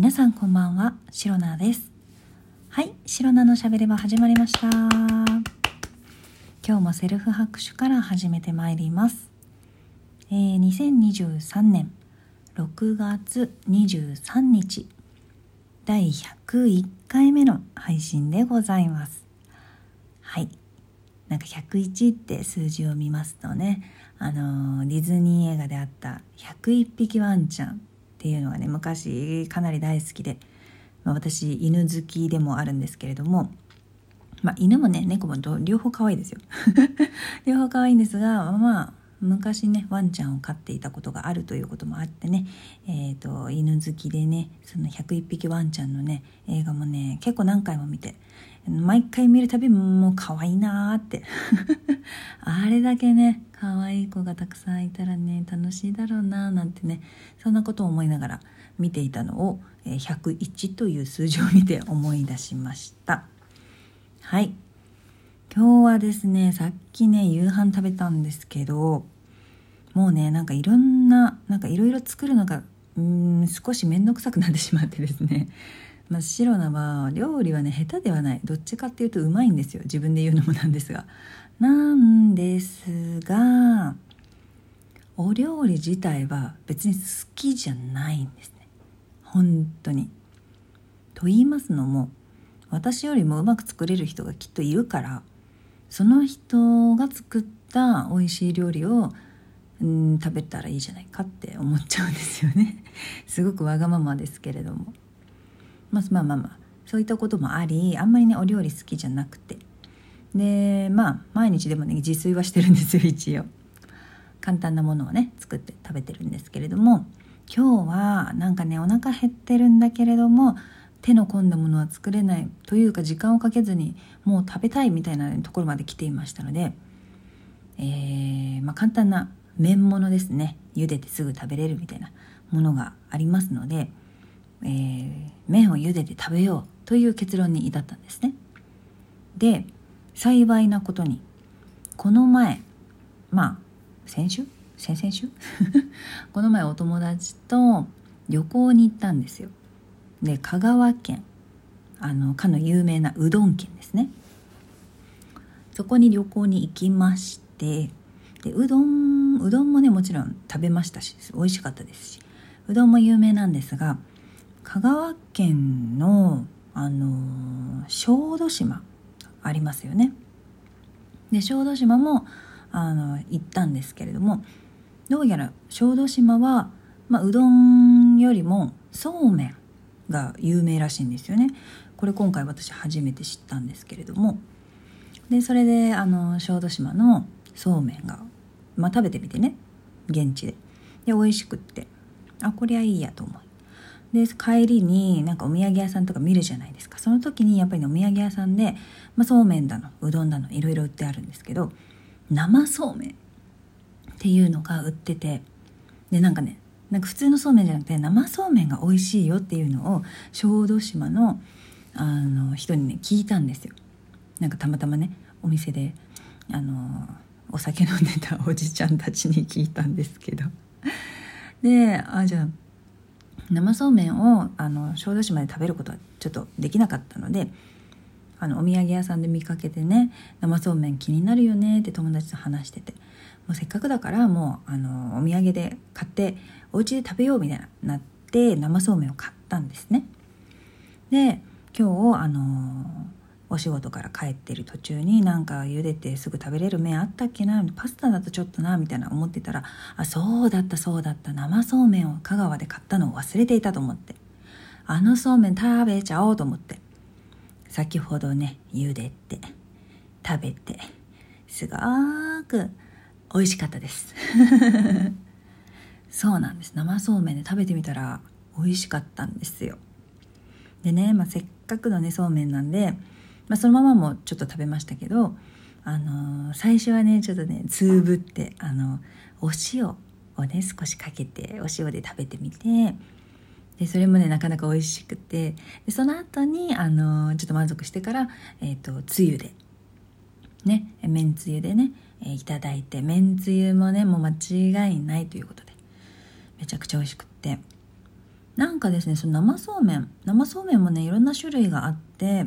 皆さんこんばんは、シロナです。はい、シロナのしゃべれば始まりました。今日もセルフ拍手から始めてまいります。えー、2023年6月23日、第101回目の配信でございます。はい。なんか101って数字を見ますとね、あのーディズニー映画であった101匹ワンちゃんっていうのがね、昔かなり大好きで、まあ、私犬好きでもあるんですけれども、まあ、犬もね、猫も両方可愛いですよ。両方可愛いんですが、まあ、昔ね、ワンちゃんを飼っていたことがあるということもあってね、えっ、と、犬好きでね、その101匹ワンちゃんのね、映画もね、結構何回も見て、毎回見るたびもう可愛いなーって。あれだけね、可愛い子がたくさんいたらね、楽しいだろうなーなんてね、そんなことを思いながら見ていたのを、101という数字を見て思い出しました。はい。今日はですね、さっきね、夕飯食べたんですけど、もうね、なんかいろんな、なんかいろいろ作るのが、うん、少し面倒くさくなってしまってですね。まあ、シロナは料理はね、下手ではない。どっちかっていうとうまいんですよ。自分で言うのもなんですが。なんですが、お料理自体は別に好きじゃないんですね。本当に。と言いますのも、私よりもうまく作れる人がきっといるから、その人が作った美味しい料理を、うん、食べたらいいじゃないかって思っちゃうんですよね。すごくわがままですけれども。まあまあまあまあ、そういったこともあり、あんまりね、お料理好きじゃなくて。で、まあ、毎日でもね、自炊はしてるんですよ、一応。簡単なものをね、作って食べてるんですけれども、今日はなんかね、お腹減ってるんだけれども、手の込んだものは作れないというか時間をかけずにもう食べたいみたいなところまで来ていましたので、えーまあ、簡単な麺物ですね茹でてすぐ食べれるみたいなものがありますので、えー麺を茹でて食べようという結論に至ったんですね。で幸いなことにこの前まあ先週？先々週？この前お友達と旅行に行ったんですよ。で香川県あのかの有名なうどん県ですね。そこに旅行に行きましてでうどんうどんもねもちろん食べましたし美味しかったですしうどんも有名なんですが香川県のあの小豆島ありますよね。で小豆島もあの行ったんですけれどもどうやら小豆島は、まあ、うどんよりもそうめんが有名らしいんですよね。これ今回私初めて知ったんですけれども。でそれであの小豆島のそうめんが、まあ、食べてみてね。現地で。で美味しくって。あこりゃいいやと思うで帰りになんかお土産屋さんとか見るじゃないですか。その時にやっぱりお土産屋さんで、まあ、そうめんだのうどんだのいろいろ売ってあるんですけど生そうめんっていうのが売っててでなんかねなんか普通のそうめんじゃなくて生そうめんが美味しいよっていうのを小豆島のあの人にね聞いたんですよ。なんかたまたまねお店であのお酒飲んでたおじちゃんたちに聞いたんですけど。であじゃあ生そうめんをあの小豆島で食べることはちょっとできなかったのであのお土産屋さんで見かけてね生そうめん気になるよねって友達と話しててもうせっかくだからもうあのお土産で買ってお家で食べようみたいななって生そうめんを買ったんですね。で今日あのお仕事から帰ってる途中になんか茹でてすぐ食べれる麺あったっけな？パスタだとちょっとなみたいな思ってたらあそうだったそうだった。生そうめんを香川で買ったのを忘れていたと思って。あのそうめん食べちゃおうと思って。先ほどね茹でて食べてすごく美味しかったです。そうなんです。生そうめんで食べてみたら美味しかったんですよ。でね、まあ、せっかくのねそうめんなんで、まあ、そのままもちょっと食べましたけどあのー最初はねちょっとねつぶってあのお塩をね少しかけてお塩で食べてみてでそれもねなかなか美味しくてでその後にあのーちょっと満足してからえっ、とつゆでねめんつゆでね、えーいただいてめんつゆもねもう間違いないということでめちゃくちゃ美味しくって。なんかですねその生そうめん生そうめんもねいろんな種類があって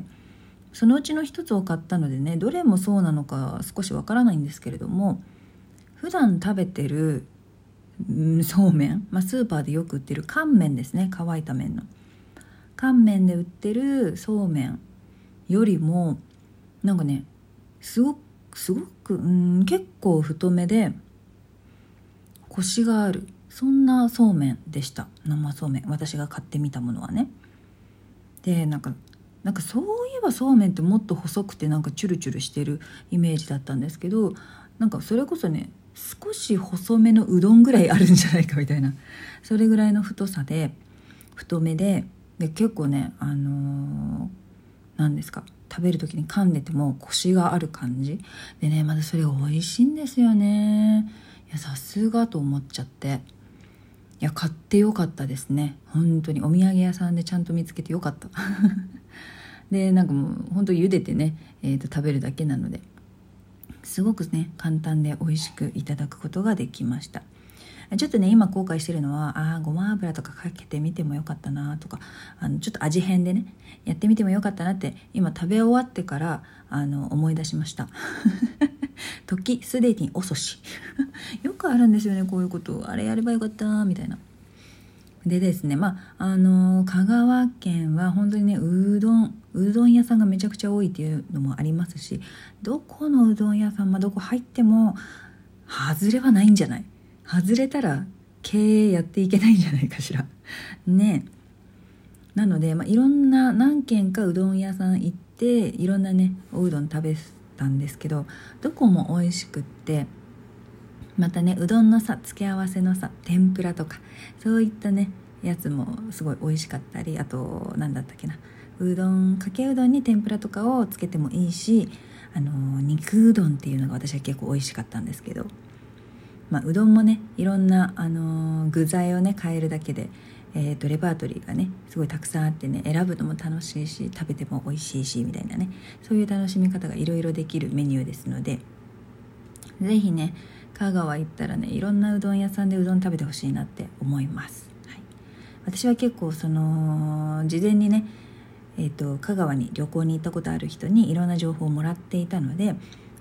そのうちの一つを買ったのでねどれもそうなのか少しわからないんですけれども普段食べてる、そうめん、まあ、スーパーでよく売ってる乾麺ですね乾いた麺の。乾麺で売ってるそうめんよりもなんかねすごくすごくうん結構太めでコシがある。そんなそうめんでした。生そうめん。私が買ってみたものはね。でなんかなんかそういえばそうめんってもっと細くてなんかチュルチュルしてるイメージだったんですけどなんかそれこそね少し細めのうどんぐらいあるんじゃないかみたいな。それぐらいの太さで太めでで結構ねあの何、ー、ですか食べる時に噛んでてもコシがある感じ。でねまだそれが美味しいんですよね。いやさすがと思っちゃって。いや買ってよかったですね。本当に。お土産屋さんでちゃんと見つけてよかった。でなんかもう本当茹でてね、えー、と食べるだけなのですごくね簡単で美味しくいただくことができました。ちょっとね今後悔してるのはああごま油とかかけてみてもよかったなとかあのちょっと味変でねやってみてもよかったなって今食べ終わってからあの思い出しました。時すでに遅し よくあるんですよねこういうこと。あれやればよかったみたいな。でですねまああの香川県は本当にねうどん。うどん屋さんがめちゃくちゃ多いっていうのもありますしどこのうどん屋さん、ま、どこ入っても外れはないんじゃない？外れたら経営やっていけないんじゃないかしら？ね。なので、まあ、いろんな何軒かうどん屋さん行っていろんなねおうどん食べたんですけどどこも美味しくってまたねうどんのさ付け合わせのさ天ぷらとかそういったねやつもすごい美味しかったりあと何だったっけな。うどんかけうどんに天ぷらとかをつけてもいいしあの肉うどんっていうのが私は結構美味しかったんですけど、まあ、うどんもねいろんな、あの具材をね変えるだけで、えーと、レパートリーがねすごいたくさんあってね選ぶのも楽しいし食べても美味しいしみたいなねそういう楽しみ方がいろいろできるメニューですので是非ね香川行ったらねいろんなうどん屋さんでうどん食べてほしいなって思います、はい、私は結構その事前にねえーと、香川に旅行に行ったことある人にいろんな情報をもらっていたので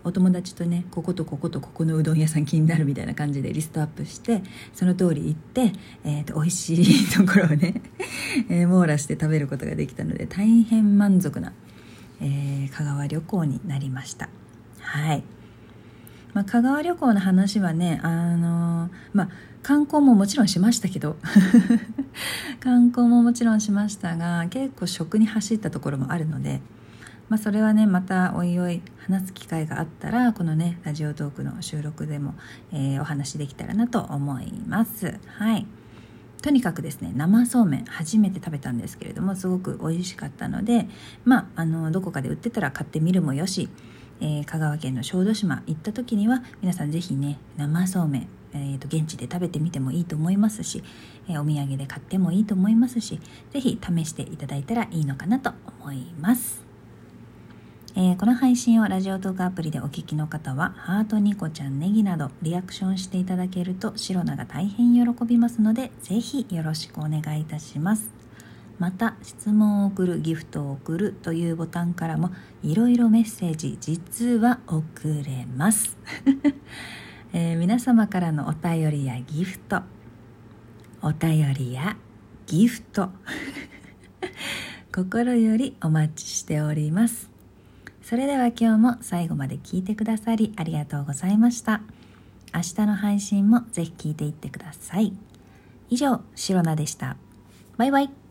お友達とねこことこことここのうどん屋さん気になるみたいな感じでリストアップしてその通り行って、えーと、美味しいところをね、えー、網羅して食べることができたので大変満足な、えー、香川旅行になりましたはい。まあ、香川旅行の話はね、あのー、まあ、観光ももちろんしましたけど 観光ももちろんしましたが結構食に走ったところもあるので、まあ、それはねまたおいおい話す機会があったらこのねラジオトークの収録でも、えー、お話できたらなと思います。はい。とにかくですね生そうめん初めて食べたんですけれどもすごく美味しかったのでまああのどこかで売ってたら買ってみるもよしえー、香川県の小豆島行った時には皆さん是非ね生そうめん、えーと、現地で食べてみてもいいと思いますし、えー、お土産で買ってもいいと思いますし是非試していただいたらいいのかなと思います。えー、この配信をラジオトークアプリでお聞きの方はハートニコちゃんネギなどリアクションしていただけるとシロナが大変喜びますのでぜひよろしくお願いいたしますまた質問を送るギフトを送るというボタンからもいろいろメッセージ実は送れます、えー、皆様からのお便りやギフトお便りやギフト 心よりお待ちしております。それでは今日も最後まで聞いてくださりありがとうございました。明日の配信もぜひ聞いていってください。以上シロナでした。バイバイ。